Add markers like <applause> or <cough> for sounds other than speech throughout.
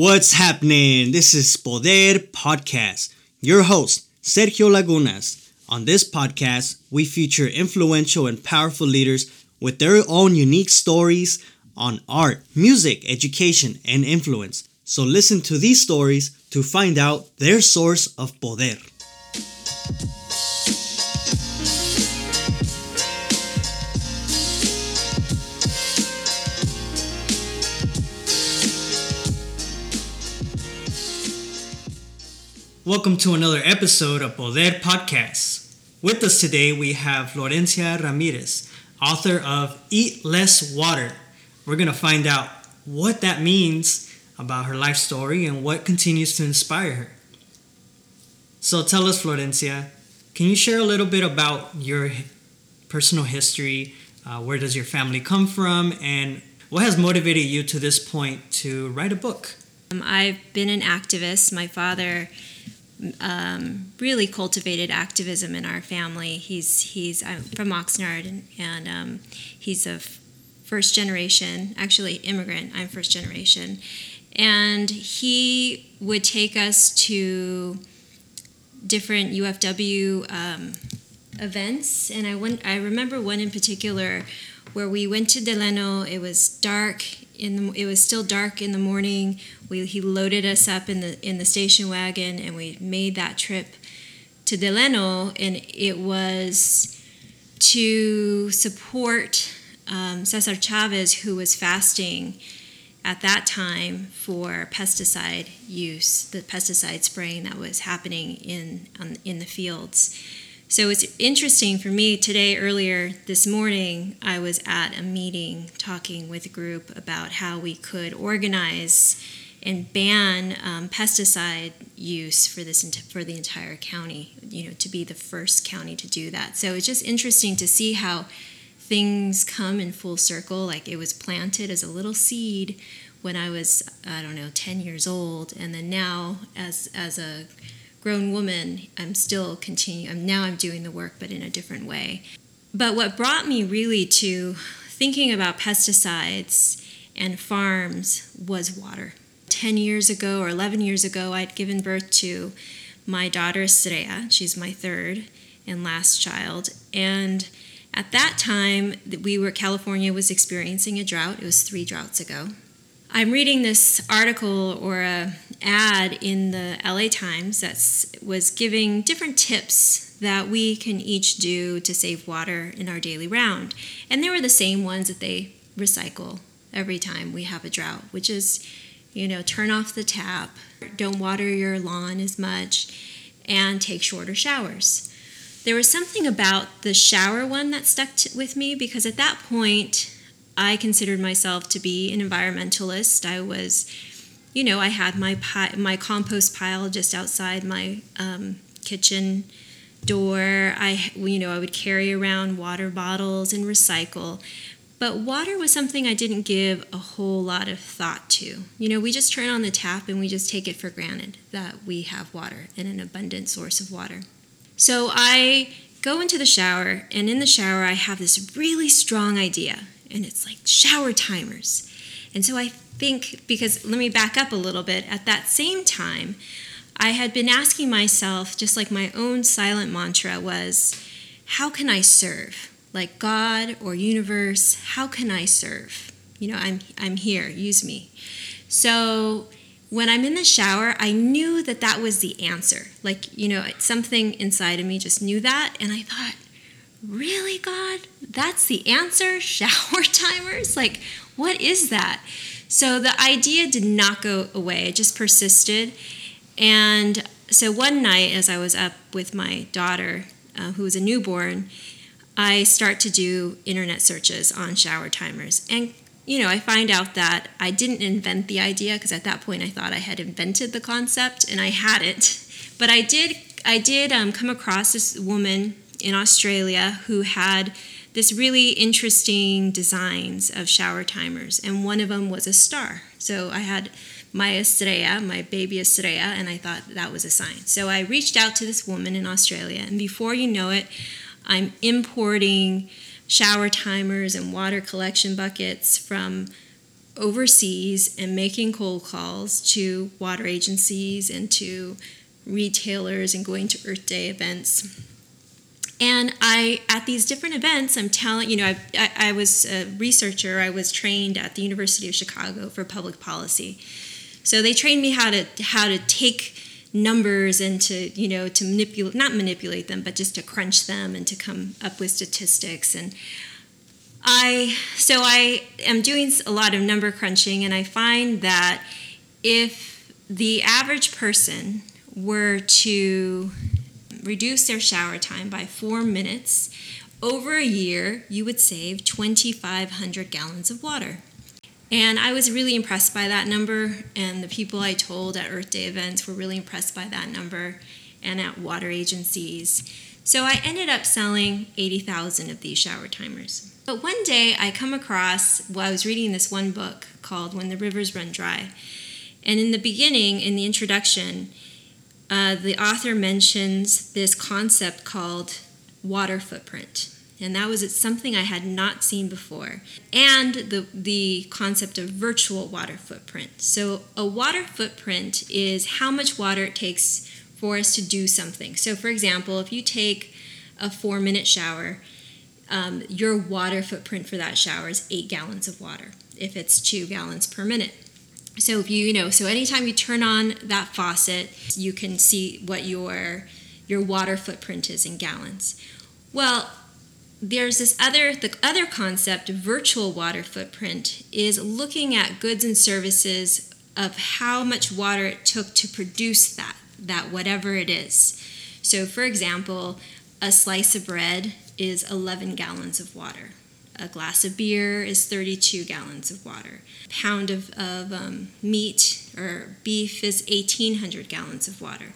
What's happening? This is Poder Podcast. Your host, Sergio Lagunas. On this podcast, we feature influential and powerful leaders with their own unique stories on art, music, education, and influence. So listen to these stories to find out their source of poder. Welcome to another episode of Poder Podcast. With us today, we have Florencia Ramirez, author of Eat Less Water. We're going to find out what that means about her life story and what continues to inspire her. So tell us, Florencia, can you share a little bit about your personal history? Uh, where does your family come from? And what has motivated you to this point to write a book? Um, I've been an activist. My father um, really cultivated activism in our family. He's he's I'm from Oxnard and, and um, he's a first generation, actually immigrant. I'm first generation, and he would take us to different UFW um, events. And I went, I remember one in particular where we went to Delano. It was dark in the, it was still dark in the morning. We, he loaded us up in the in the station wagon, and we made that trip to Delano, and it was to support um, Cesar Chavez, who was fasting at that time for pesticide use, the pesticide spraying that was happening in on, in the fields. So it's interesting for me today, earlier this morning, I was at a meeting talking with a group about how we could organize and ban um, pesticide use for this for the entire county. You know, to be the first county to do that. So it's just interesting to see how things come in full circle. Like it was planted as a little seed when I was I don't know 10 years old, and then now as as a grown woman, I'm still continuing. Now I'm doing the work, but in a different way. But what brought me really to thinking about pesticides and farms was water. 10 years ago or 11 years ago, I'd given birth to my daughter Estrella. She's my third and last child. And at that time, we were California was experiencing a drought. It was three droughts ago. I'm reading this article or a ad in the LA Times that was giving different tips that we can each do to save water in our daily round. And they were the same ones that they recycle every time we have a drought, which is, you know, turn off the tap, don't water your lawn as much, and take shorter showers. There was something about the shower one that stuck with me because at that point, I considered myself to be an environmentalist. I was, you know, I had my pi- my compost pile just outside my um, kitchen door. I, you know, I would carry around water bottles and recycle. But water was something I didn't give a whole lot of thought to. You know, we just turn on the tap and we just take it for granted that we have water and an abundant source of water. So I go into the shower, and in the shower, I have this really strong idea and it's like shower timers. And so I think, because let me back up a little bit, at that same time, I had been asking myself, just like my own silent mantra was, how can I serve? Like God or universe, how can I serve? You know, I'm, I'm here, use me. So when I'm in the shower, I knew that that was the answer. Like, you know, something inside of me just knew that. And I thought, really, God? That's the answer? <laughs> Shower timers? Like, what is that? So the idea did not go away, it just persisted. And so one night, as I was up with my daughter, uh, who was a newborn, I start to do internet searches on shower timers. And, you know, I find out that I didn't invent the idea because at that point I thought I had invented the concept and I hadn't. <laughs> But I did, I did um, come across this woman in Australia who had this really interesting designs of shower timers, and one of them was a star. So I had my Estrella, my baby Estrella, and I thought that was a sign. So I reached out to this woman in Australia, and before you know it, I'm importing shower timers and water collection buckets from overseas and making cold calls to water agencies and to retailers and going to Earth Day events. And I, at these different events, I'm telling, you know, I, I, I was a researcher. I was trained at the University of Chicago for public policy. So they trained me how to how to take numbers and to you know to manipulate not manipulate them but just to crunch them and to come up with statistics and I so I am doing a lot of number crunching and I find that if the average person were to reduce their shower time by 4 minutes over a year you would save 2500 gallons of water and I was really impressed by that number, and the people I told at Earth Day events were really impressed by that number, and at water agencies. So I ended up selling 80,000 of these shower timers. But one day I come across, well, I was reading this one book called When the Rivers Run Dry. And in the beginning, in the introduction, uh, the author mentions this concept called water footprint and that was something I had not seen before. And the the concept of virtual water footprint. So a water footprint is how much water it takes for us to do something. So for example, if you take a four minute shower, um, your water footprint for that shower is eight gallons of water. If it's two gallons per minute. So if you you know so anytime you turn on that faucet, you can see what your your water footprint is in gallons. Well, there's this other the other concept virtual water footprint is looking at goods and services of how much water it took to produce that that whatever it is so for example a slice of bread is 11 gallons of water a glass of beer is 32 gallons of water a pound of, of um, meat or beef is 1800 gallons of water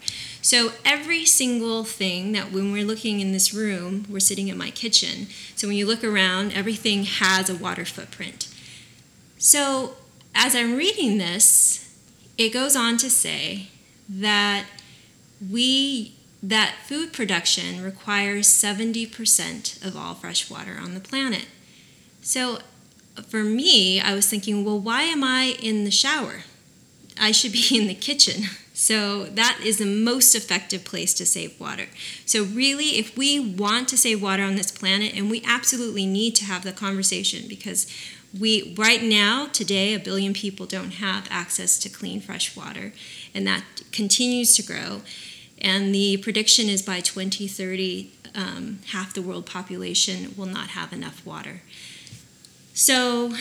so every single thing that when we're looking in this room, we're sitting in my kitchen. So when you look around, everything has a water footprint. So as I'm reading this, it goes on to say that we that food production requires 70% of all fresh water on the planet. So for me, I was thinking, well, why am I in the shower? I should be <laughs> in the kitchen. So that is the most effective place to save water. So really, if we want to save water on this planet, and we absolutely need to have the conversation because we right now today a billion people don't have access to clean fresh water and that continues to grow and the prediction is by 2030 um, half the world population will not have enough water so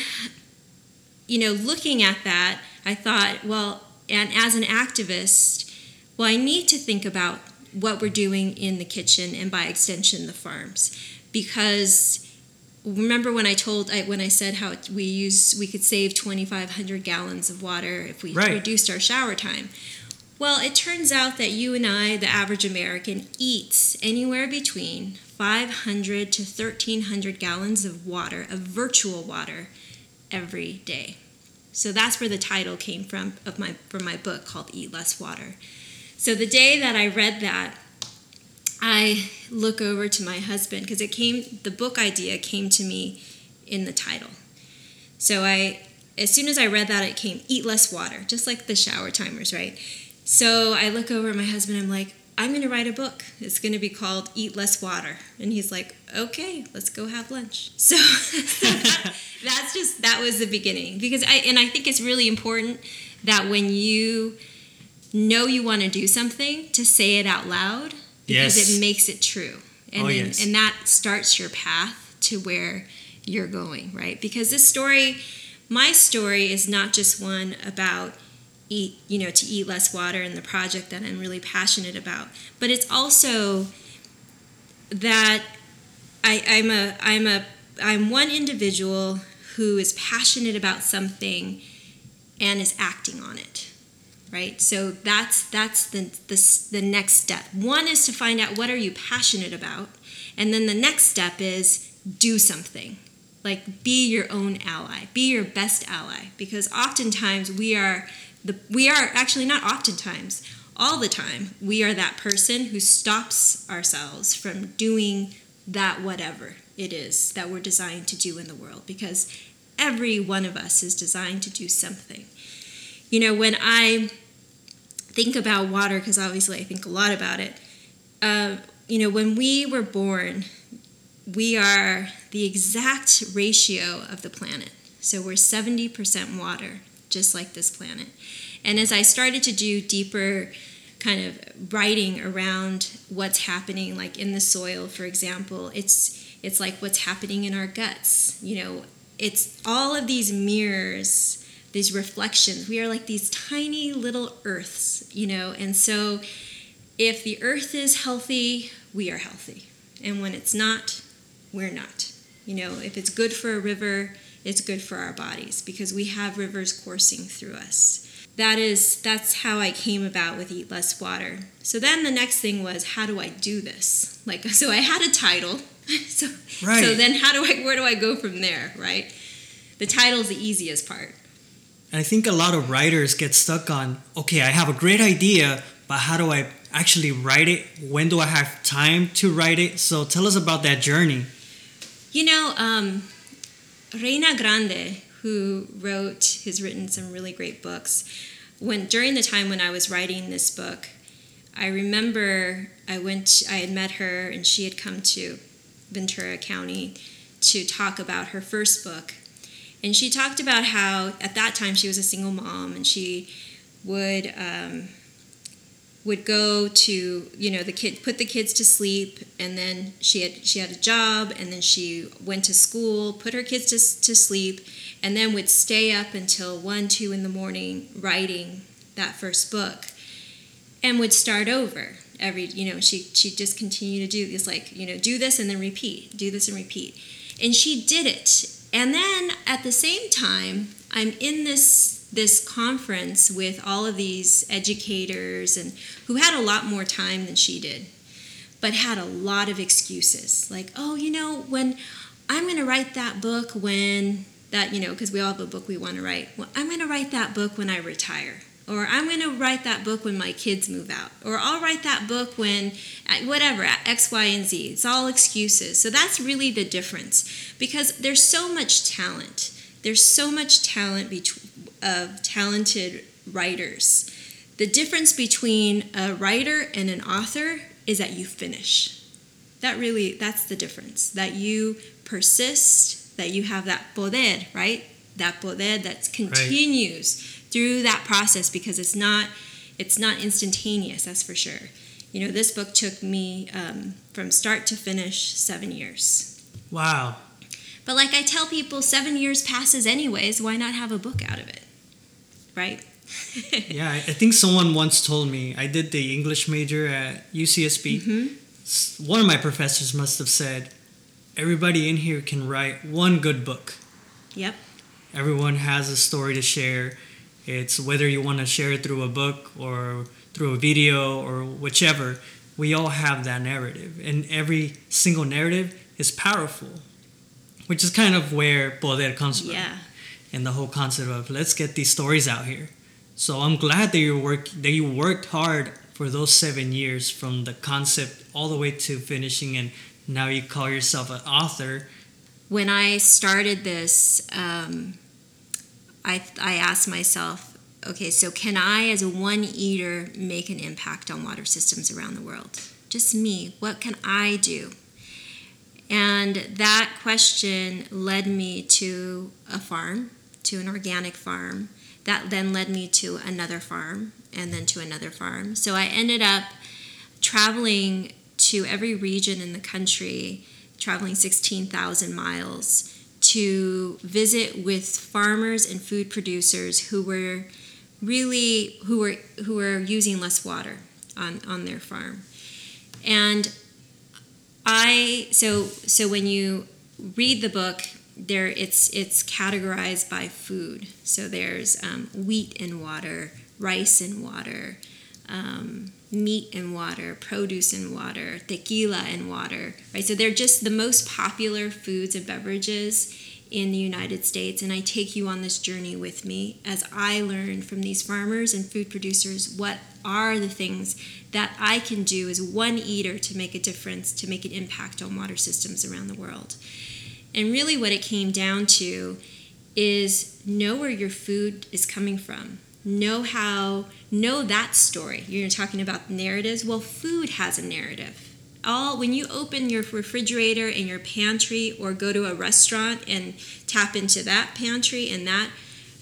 you know looking at that i thought well and as an activist, well, I need to think about what we're doing in the kitchen and by extension the farms because remember when I told I, when I said how we use we could save 2,500 gallons of water if we right. reduced our shower time. Well, it turns out that you and I, the average American, eats anywhere between 500 to 1,300 gallons of water, of virtual water, every day. So that's where the title came from of my from my book called Eat Less Water. So the day that I read that, I look over to my husband because it came the book idea came to me in the title. So I as soon as I read that it came eat less water, just like the shower timers, right? So I look over at my husband, I'm like, I'm going to write a book. It's going to be called Eat Less Water. And he's like, okay, let's go have lunch. <laughs> So, that, <laughs> that's just, that was the beginning. Because I, and I think it's really important that when you know you want to do something, to say it out loud because yes. it makes it true. And, oh, then, yes. and that starts your path to where you're going, right? Because this story, my story is not just one about eat you know to eat less water and the project that i'm really passionate about. But it's also that I, i'm a i'm a i'm one individual who is passionate about something and is acting on it right? So that's that's the, the the next step. One is to find out what are you passionate about and then the next step is do something. Like be your own ally. Be your best ally. Because oftentimes we are the, we are actually not oftentimes, all the time, we are that person who stops ourselves from doing that whatever it is that we're designed to do in the world because Every one of us is designed to do something. You know, when I think about water, because obviously I think a lot about it, uh, you know, when we were born, we are the exact ratio of the planet. So we're 70% water, just like this planet. And as I started to do deeper kind of writing around what's happening like in the soil for example it's it's like what's happening in our guts you know? It's all of these mirrors these reflections. We are like these tiny little earths you know? And so if the earth is healthy we are healthy. And when it's not we're not you know? If it's good for a river it's good for our bodies because we have rivers coursing through us that is that's how I came about with Eat Less Water. So then the next thing was how do I do this? Like <laughs> so I had a title. <laughs> so right. so then how do I where do I go from there, right? The title is the easiest part. And I think a lot of writers get stuck on okay, I have a great idea, but how do I actually write it? When do I have time to write it? So tell us about that journey. You know, um, Reyna Grande, who wrote has written some really great books. When during the time when I was writing this book, I remember I went I had met her and she had come to Ventura County to talk about her first book. And she talked about how at that time she was a single mom and she would um, would go to you know the kid put the kids to sleep and then she had she had a job and then she went to school put her kids to, to sleep and then would stay up until 1, 2 in the morning writing that first book and would start over every you know she she just continued to do this like you know do this and then repeat do this and repeat. And she did it. And then at the same time i'm in this this conference with all of these educators and who had a lot more time than she did but had a lot of excuses like oh you know when i'm going to write that book when that, you know, because we all have a book we want to write. Well, I'm going to write that book when I retire. Or I'm going to write that book when my kids move out. Or I'll write that book when, whatever, X, Y, and Z. It's all excuses. So that's really the difference because there's so much talent. There's so much talent of talented writers. The difference between a writer and an author is that you finish. That really, that's the difference. That you persist, that you have that poder, right? That poder that continues right. through that process because it's not it's not instantaneous. That's for sure. You know, this book took me um, from start to finish seven years. Wow. But like I tell people, seven years passes anyways. Why not have a book out of it, right? <laughs> yeah, I think someone once told me I did the English major at UCSB. Mm-hmm. One of my professors must have said, everybody in here can write one good book. Yep. Everyone has a story to share. It's whether you want to share it through a book or through a video or whichever, we all have that narrative. And every single narrative is powerful, which is kind of where Poder comes from. Yeah. And the whole concept of let's get these stories out here. So I'm glad that you work that you worked hard for those seven years from the concept all the way to finishing and now you call yourself an author. When I started this, um, I, I asked myself, okay, so can I, as a one eater, make an impact on water systems around the world? Just me. What can I do? And that question led me to a farm, to an organic farm. That then led me to another farm and then to another farm. So I ended up traveling to every region in the country, traveling 16,000 miles to visit with farmers and food producers who were really who were who were using less water on on their farm. And I so so when you read the book there it's it's categorized by food so there's um, wheat and water rice and water um, meat and water, produce and water, tequila and water, right? So they're just the most popular foods and beverages in the United States. And I take you on this journey with me as I learn from these farmers and food producers what are the things that I can do as one eater to make a difference, to make an impact on water systems around the world. And really, what it came down to is know where your food is coming from. Know how, know that story. You're talking about narratives. Well, food has a narrative. All when you open your refrigerator and your pantry, or go to a restaurant and tap into that pantry and that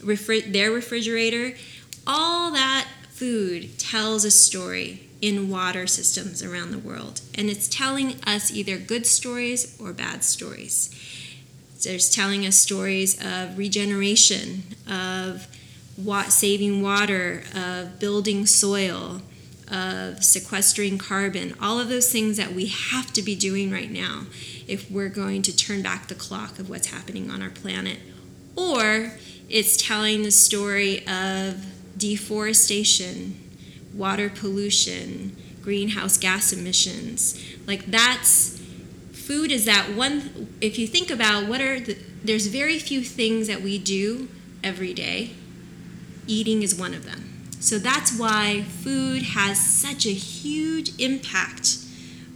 refri- their refrigerator, all that food tells a story in water systems around the world. And it's telling us either good stories or bad stories. There's telling us stories of regeneration, of what saving water, of building soil, of sequestering carbon, all of those things that we have to be doing right now if we're going to turn back the clock of what's happening on our planet. Or it's telling the story of deforestation, water pollution, greenhouse gas emissions. Like that's food is that one if you think about what are the there's very few things that we do every day. Eating is one of them. So that's why food has such a huge impact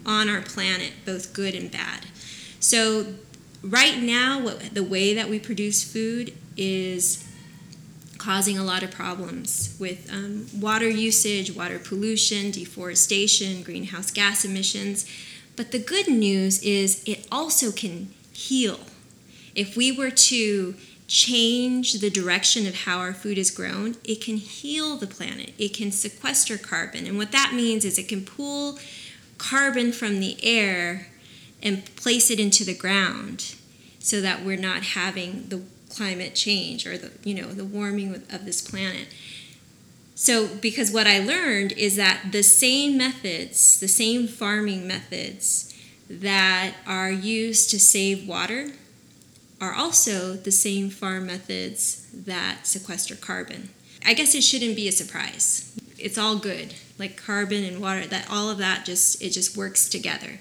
on our planet, both good and bad. So right now what, the way that we produce food is causing a lot of problems with um, water usage, water pollution, deforestation, greenhouse gas emissions. But the good news is it also can heal. If we were to change the direction of how our food is grown, it can heal the planet. It can sequester carbon. And what that means is it can pull carbon from the air and place it into the ground so that we're not having the climate change or the you know the warming of this planet so because what i learned is that the same methods the same farming methods that are used to save water are also the same farm methods that sequester carbon. I guess it shouldn't be a surprise. It's all good like carbon and water that all of that just it just works together.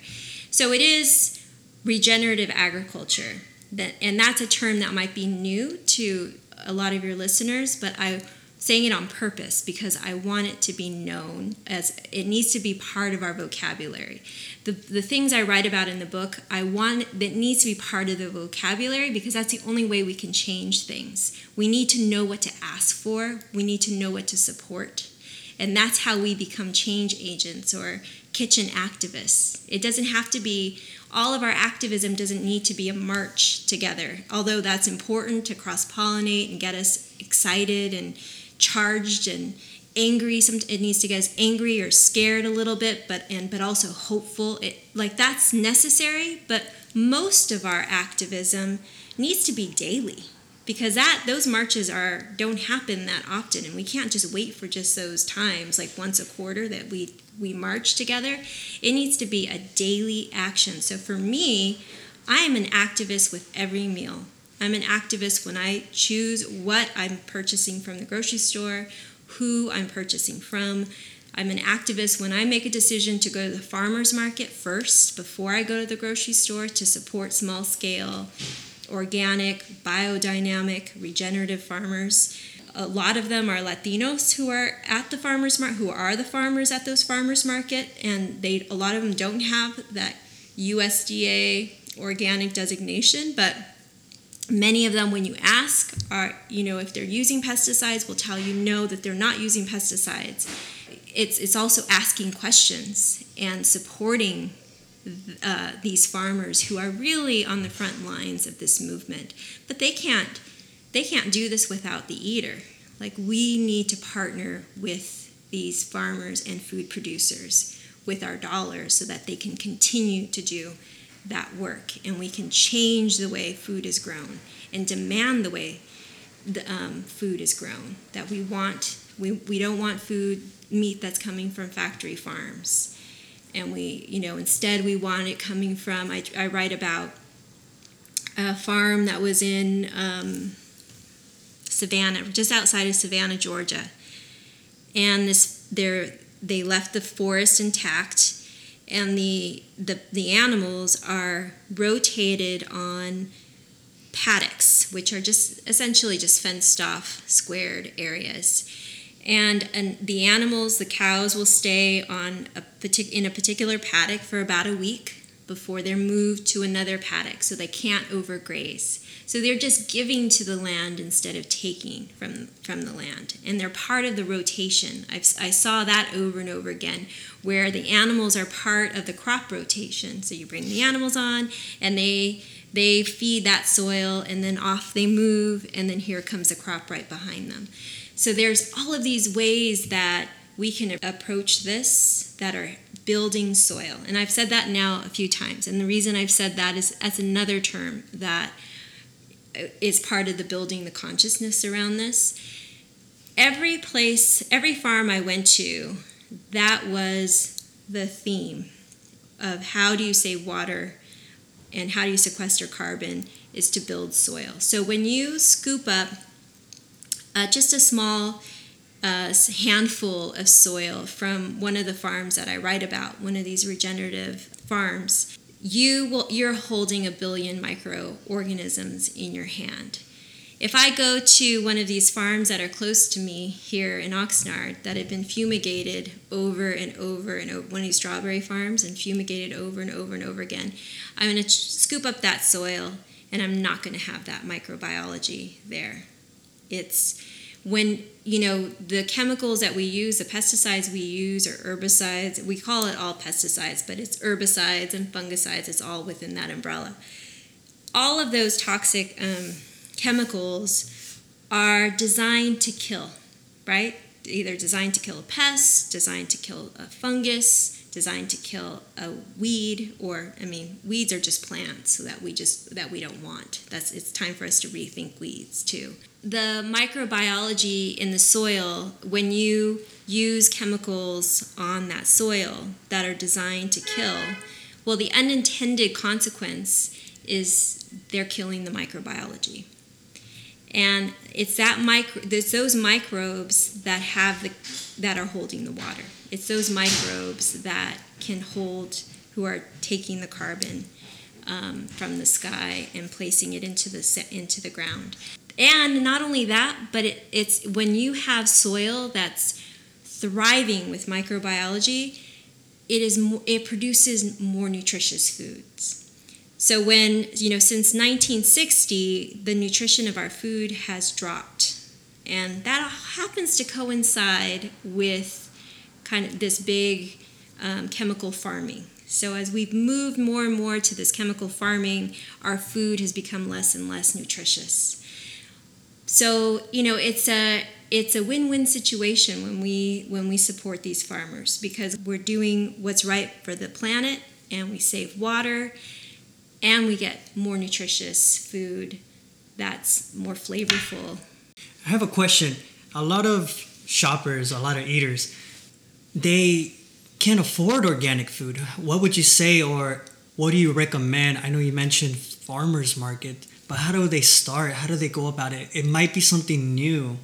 So it is regenerative agriculture that and that's a term that might be new to a lot of your listeners but i saying it on purpose because i want it to be known as it needs to be part of our vocabulary. The, the things i write about in the book i want that needs to be part of the vocabulary because that's the only way we can change things. We need to know what to ask for. We need to know what to support. And that's how we become change agents or kitchen activists. It doesn't have to be all of our activism doesn't need to be a march together, although that's important to cross pollinate and get us excited and charged and angry some it needs to get us angry or scared a little bit but and but also hopeful it like that's necessary but most of our activism needs to be daily because that those marches are don't happen that often and we can't just wait for just those times like once a quarter that we we march together, it needs to be a daily action. So for me, I am an activist with every meal. I'm an activist when I choose what I'm purchasing from the grocery store, who I'm purchasing from. I'm an activist when I make a decision to go to the farmer's market first before I go to the grocery store to support small scale, organic, biodynamic, regenerative farmers a lot of them are Latinos who are at the farmers market, who are the farmers at those farmers market, and they a lot of them don't have that USDA organic designation, but many of them when you ask are you know if they're using pesticides will tell you no that they're not using pesticides it's it's also asking questions and supporting uh, these farmers who are really on the front lines of this movement but they can't they can't do this without the eater. Like, we need to partner with these farmers and food producers with our dollars so that they can continue to do that work and we can change the way food is grown and demand the way the um, food is grown that we want we, we don't want food meat that's coming from factory farms and we you know instead we want it coming from i, I write about a farm that was in um, Savannah, just outside of Savannah, Georgia. And this, they left the forest intact, and the, the, the animals are rotated on paddocks, which are just essentially just fenced off squared areas. And, and the animals, the cows, will stay on a partic- in a particular paddock for about a week before they're moved to another paddock so they can't overgraze. So they're just giving to the land instead of taking from, from the land. And they're part of the rotation. I've, I saw that over and over again, where the animals are part of the crop rotation. So you bring the animals on and they they feed that soil and then off they move and then here comes the crop right behind them. So there's all of these ways that we can approach this that are building soil. And I've said that now a few times. And the reason I've said that is that's another term that is part of the building the consciousness around this. Every place, every farm I went to, that was the theme of how do you save water and how do you sequester carbon is to build soil. So when you scoop up uh, just a small uh, handful of soil from one of the farms that I write about, one of these regenerative farms, you will you're holding a billion microorganisms in your hand. If I go to one of these farms that are close to me here in Oxnard that have been fumigated over and over and over, one of these strawberry farms and fumigated over and over and over again, I'm going to scoop up that soil and I'm not going to have that microbiology there. It's when you know the chemicals that we use the pesticides we use or herbicides we call it all pesticides but it's herbicides and fungicides it's all within that umbrella. All of those toxic um, chemicals are designed to kill right? Either designed to kill a pest designed to kill a fungus designed to kill a weed or i mean weeds are just plants that we just that we don't want. That's it's time for us to rethink weeds too the microbiology in the soil when you use chemicals on that soil that are designed to kill well the unintended consequence is they're killing the microbiology and it's that micro it's those microbes that have the that are holding the water it's those microbes that can hold, who are taking the carbon um, from the sky and placing it into the into the ground. And not only that, but it, it's when you have soil that's thriving with microbiology, it is it produces more nutritious foods. So when you know since 1960, the nutrition of our food has dropped, and that happens to coincide with kind of this big um, chemical farming. So as we've moved more and more to this chemical farming, our food has become less and less nutritious. So you know it's a it's a win-win situation when we when we support these farmers because we're doing what's right for the planet and we save water and we get more nutritious food that's more flavorful. I have a question. A lot of shoppers, a lot of eaters, they can't afford organic food. What would you say, or what do you recommend? I know you mentioned farmers market, but how do they start? How do they go about it? It might be something new.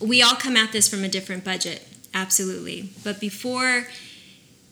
We all come at this from a different budget, absolutely. But before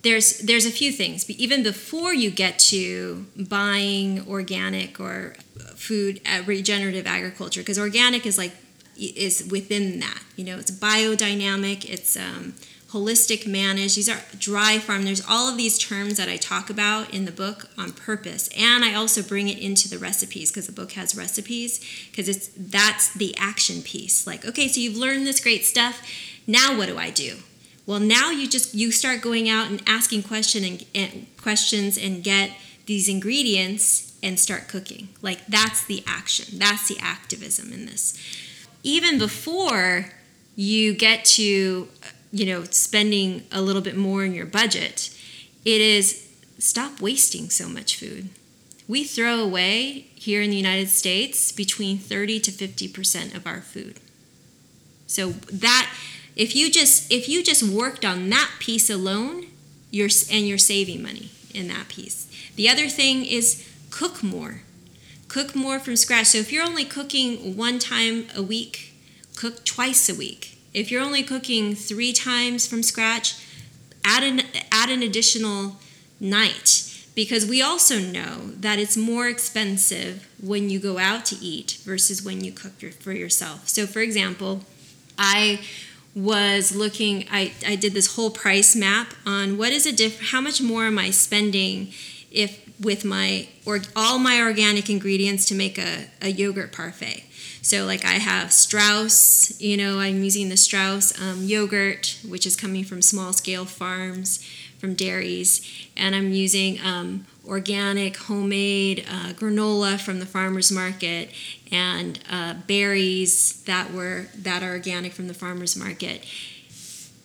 there's there's a few things. Even before you get to buying organic or food, uh, regenerative agriculture, because organic is like is within that. You know, it's biodynamic. It's um, holistic manage. These are dry farm. There's all of these terms that I talk about in the book on purpose, and I also bring it into the recipes because the book has recipes because it's that's the action piece. Like, okay, so you've learned this great stuff. Now what do I do? Well, now you just you start going out and asking question and, and questions and get these ingredients and start cooking. Like that's the action. That's the activism in this. Even before you get to you know spending a little bit more in your budget it is stop wasting so much food. We throw away here in the united states between 30 to 50 percent of our food. So that if you just if you just worked on that piece alone you're and you're saving money in that piece. The other thing is cook more. Cook more from scratch. So if you're only cooking one time a week cook twice a week if you're only cooking three times from scratch, add an, add an additional night because we also know that it's more expensive when you go out to eat versus when you cook your, for yourself. So, for example, I was looking, I, I did this whole price map on what is a diff, how much more am I spending if with my or all my organic ingredients to make a, a yogurt parfait. So like I have Straus, you know, I'm using the Straus um, yogurt, which is coming from small scale farms, from dairies, and I'm using um, organic homemade uh, granola from the farmers market and uh, berries that were that are organic from the farmers market.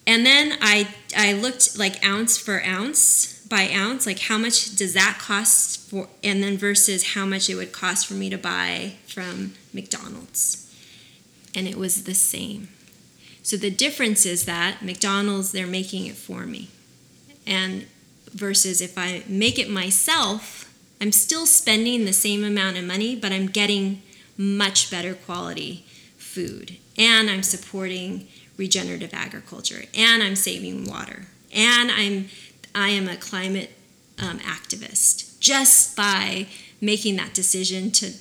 And then I I looked like ounce for ounce by ounce, like how much does that cost for, and then versus how much it would cost for me to buy from McDonald's, and it was the same. So the difference is that McDonald's they're making it for me, and versus if I make it myself, I'm still spending the same amount of money, but I'm getting much better quality food, and I'm supporting regenerative agriculture, and I'm saving water, and I'm I am a climate um, activist just by making that decision to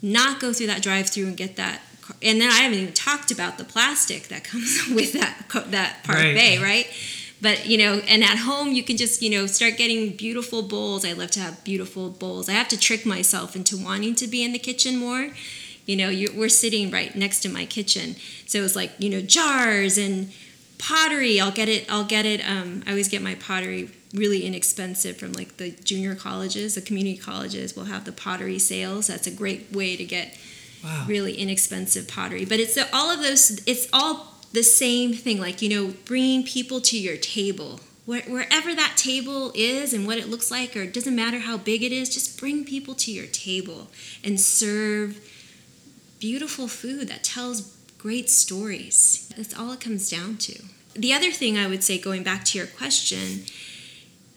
not go through that drive-through and get that. And then I haven't even talked about the plastic that <laughs> comes with that that parfait, right. right? But you know, and at home you can just you know start getting beautiful bowls. I love to have beautiful bowls. I have to trick myself into wanting to be in the kitchen more. You know, you, we're sitting right next to my kitchen, so it's like you know jars and pottery. I'll get it i'll get it um, i always get my pottery really inexpensive from like the junior colleges the community colleges will have the pottery sales. That's a great way to get wow. really inexpensive pottery. But it's all of those it's all the same thing like you know bringing people to your table. Where, wherever that table is and what it looks like or it doesn't matter how big it is just bring people to your table and serve beautiful food that tells great stories. That's all it comes down to. The other thing I would say, going back to your question,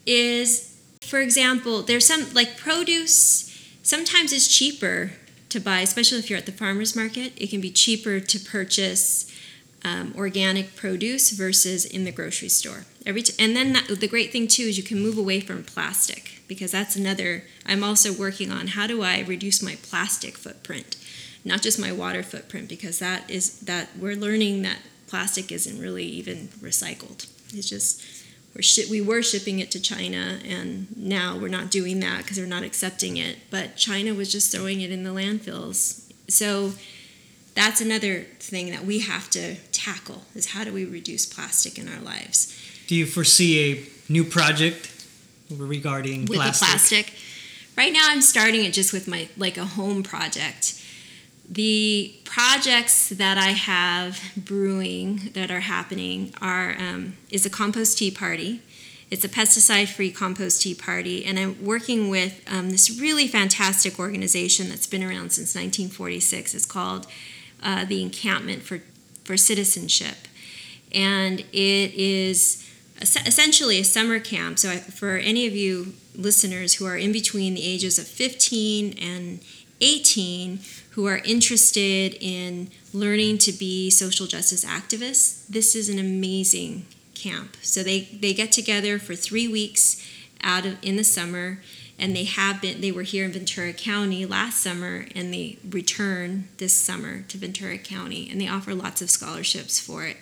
is for example, there's some like produce, sometimes it's cheaper to buy, especially if you're at the farmer's market. It can be cheaper to purchase um, organic produce versus in the grocery store. Every t- and then that, the great thing too is you can move away from plastic because that's another. I'm also working on how do I reduce my plastic footprint not just my water footprint because that is that we're learning that plastic isn't really even recycled. It's just we're we were shipping it to China and now we're not doing that because they're not accepting it. But China was just throwing it in the landfills. So that's another thing that we have to tackle is how do we reduce plastic in our lives. Do you foresee a new project regarding with plastic? plastic? Right now I'm starting it just with my like a home project the projects that I have brewing that are happening are um, is a compost tea party. It's a pesticide-free compost tea party, and I'm working with um, this really fantastic organization that's been around since 1946. It's called uh, the Encampment for for Citizenship, and it is essentially a summer camp. So, for any of you listeners who are in between the ages of 15 and 18 who are interested in learning to be social justice activists, this is an amazing camp. So they, they get together for three weeks out of in the summer and they have been they were here in Ventura County last summer and they return this summer to Ventura County and they offer lots of scholarships for it.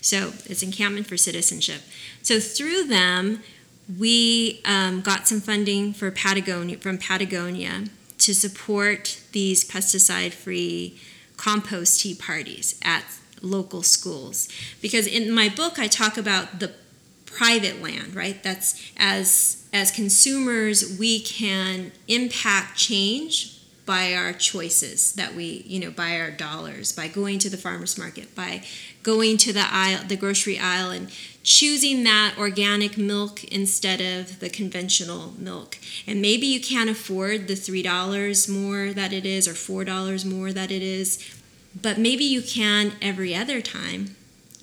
So it's encampment for citizenship. So through them, we um, got some funding for Patagonia from Patagonia to support these pesticide free compost tea parties at local schools. Because in my book, I talk about the private land, right? That's as as consumers, we can impact change by our choices that we, you know, by our dollars, by going to the farmers market, by going to the aisle, the grocery aisle and choosing that organic milk instead of the conventional milk. And maybe you can't afford the $3 more that it is or $4 more that it is, but maybe you can every other time,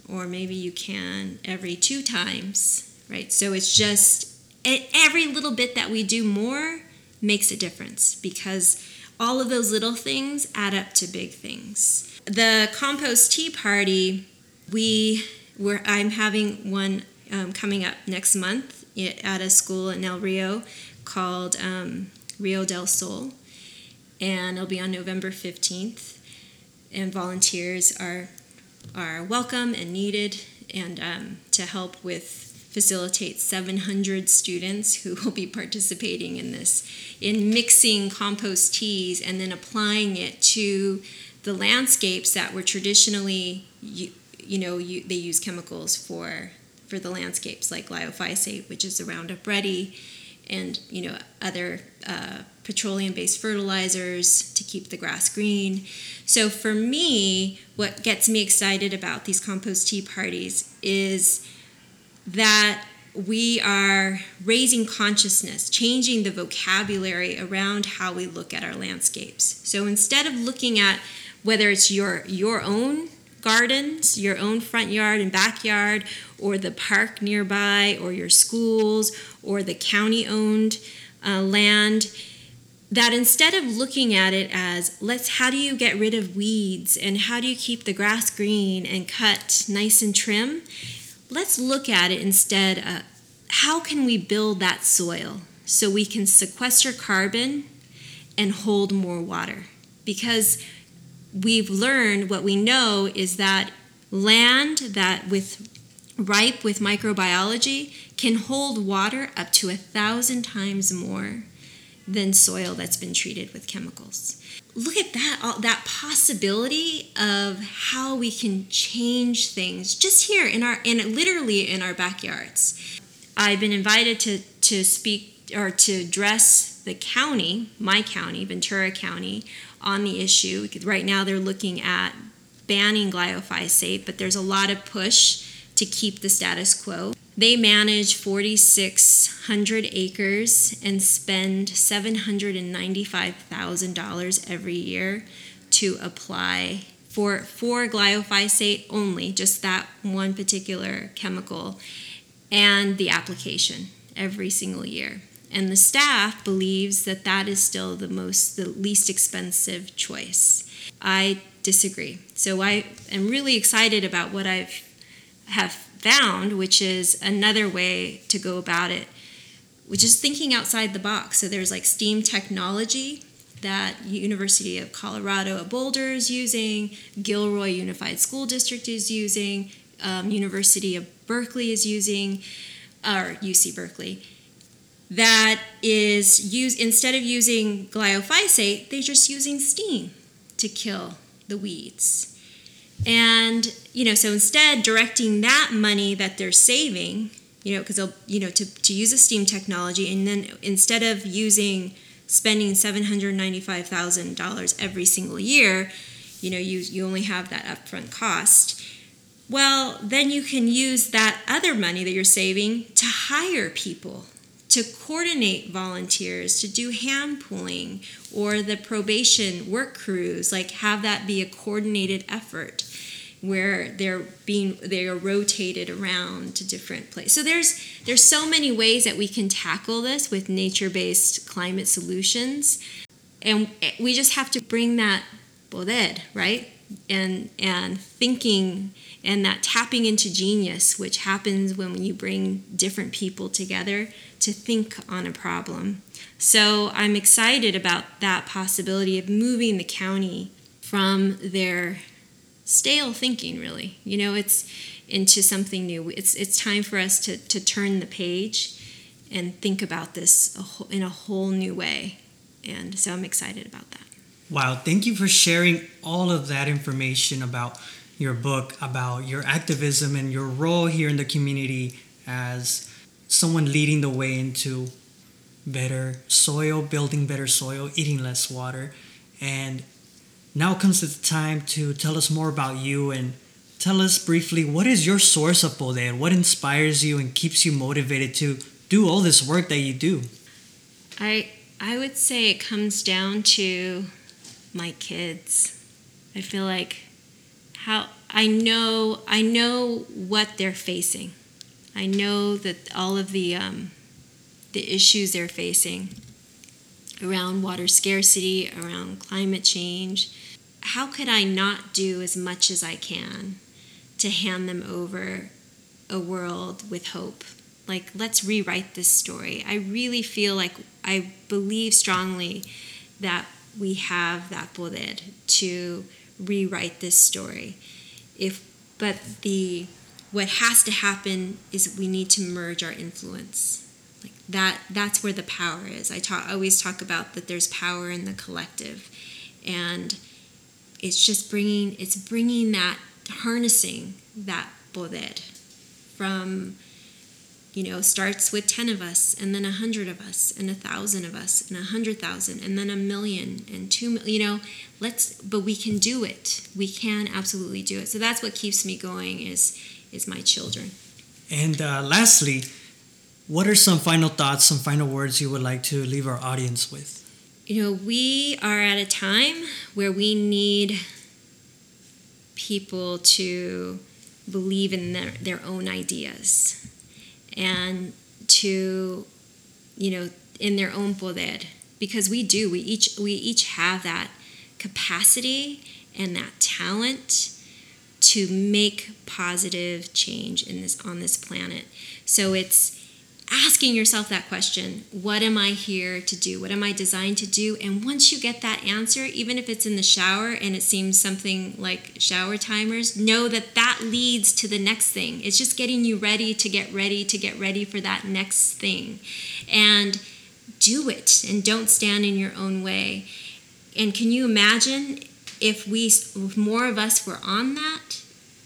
or maybe you can every two times, right? So it's just every little bit that we do more makes a difference because all of those little things add up to big things. The compost tea party, we I'm having one um, coming up next month at a school in El Rio called um, Rio del Sol, and it'll be on November 15th. And volunteers are are welcome and needed, and um, to help with facilitate 700 students who will be participating in this in mixing compost teas and then applying it to the landscapes that were traditionally you, know you, they use chemicals for for the landscapes like glyphosate which is a roundup ready and you know other uh, petroleum-based fertilizers to keep the grass green so for me what gets me excited about these compost tea parties is that we are raising consciousness, changing the vocabulary around how we look at our landscapes. So instead of looking at whether it's your your own gardens, your own front yard and backyard, or the park nearby, or your schools, or the county owned uh, land, that instead of looking at it as let's how do you get rid of weeds and how do you keep the grass green and cut nice and trim? Let's look at it instead uh, how can we build that soil so we can sequester carbon and hold more water? Because we've learned what we know is that land that with ripe with microbiology can hold water up to a thousand times more than soil that's been treated with chemicals. Look at that that possibility of how we can change things just here in our in literally in our backyards. I've been invited to to speak or to address the county my county ventura county on the issue right now they're looking at banning glyphosate but there's a lot of push to keep the status quo they manage 4,600 acres and spend $795,000 every year to apply for, for glyphosate only, just that one particular chemical, and the application every single year. And the staff believes that that is still the most, the least expensive choice. I disagree. So I am really excited about what I've have found, which is another way to go about it, which is thinking outside the box. So there's like STEAM technology that University of Colorado at Boulder is using, Gilroy Unified School District is using, um, University of Berkeley is using, or UC Berkeley. That is used instead of using glyphosate, they're just using steam to kill the weeds. And, you know, so instead directing that money that they're saving, you know, because they'll, you know, to, to use a STEAM technology and then instead of using, spending $795,000 every single year, you know, you, you only have that upfront cost. Well, then you can use that other money that you're saving to hire people to coordinate volunteers to do hand pulling or the probation work crews like have that be a coordinated effort where they're being they are rotated around to different places. So there's there's so many ways that we can tackle this with nature-based climate solutions. And we just have to bring that poder right and and thinking and that tapping into genius which happens when you bring different people together to think on a problem. So I'm excited about that possibility of moving the county from their stale thinking really. You know, it's into something new. It's it's time for us to to turn the page and think about this in a whole new way. And so I'm excited about that. Wow, thank you for sharing all of that information about your book, about your activism and your role here in the community as someone leading the way into better soil, building better soil, eating less water. And now comes the time to tell us more about you and tell us briefly what is your source of poder? What inspires you and keeps you motivated to do all this work that you do? I I would say it comes down to my kids. I feel like how I know I know what they're facing. I know that all of the um, the issues they're facing around water scarcity, around climate change. How could I not do as much as I can to hand them over a world with hope? Like, let's rewrite this story. I really feel like I believe strongly that we have that poder to rewrite this story. If, but the what has to happen is we need to merge our influence. Like that that's where the power is. I talk always talk about that there's power in the collective. And it's just bringing it's bringing that harnessing that poder from you know starts with 10 of us and then a hundred of us and a thousand of us and a hundred thousand and then a million and two million you know let's but we can do it. We can absolutely do it. So that's what keeps me going is is my children. And uh, lastly what are some final thoughts some final words you would like to leave our audience with? You know we are at a time where we need people to believe in their, their own ideas and to you know in their own poder. Because we do we each we each have that capacity and that talent to make positive change in this on this planet. So it's asking yourself that question what am I here to do? What am I designed to do? And once you get that answer, even if it's in the shower and it seems something like shower timers, know that that leads to the next thing. It's just getting you ready to get ready to get ready for that next thing. And do it and don't stand in your own way. And can you imagine if we if more of us were on that,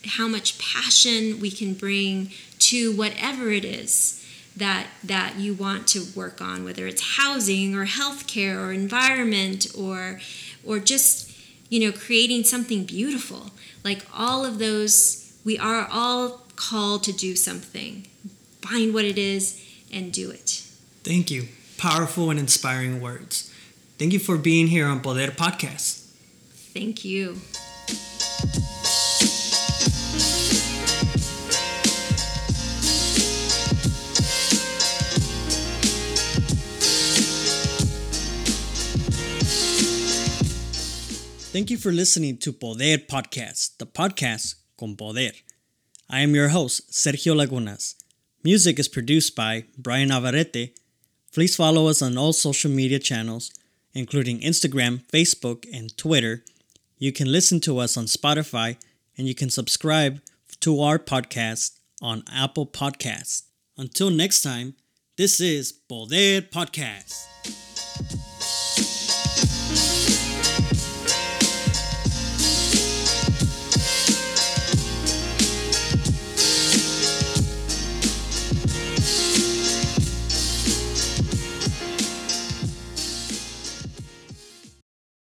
how much passion we can bring to whatever it is that that you want to work on whether it's housing or healthcare or environment or or just you know creating something beautiful. Like all of those we are all called to do something. Find what it is and do it. Thank you. Powerful and inspiring words. Thank you for being here on poder podcast. Thank you Thank you for listening to Poder Podcast, the podcast con poder. I am your host, Sergio Lagunas. Music is produced by Brian Navarrete. Please follow us on all social media channels, including Instagram, Facebook, and Twitter. You can listen to us on Spotify, and you can subscribe to our podcast on Apple Podcasts. Until next time, this is Poder Podcast.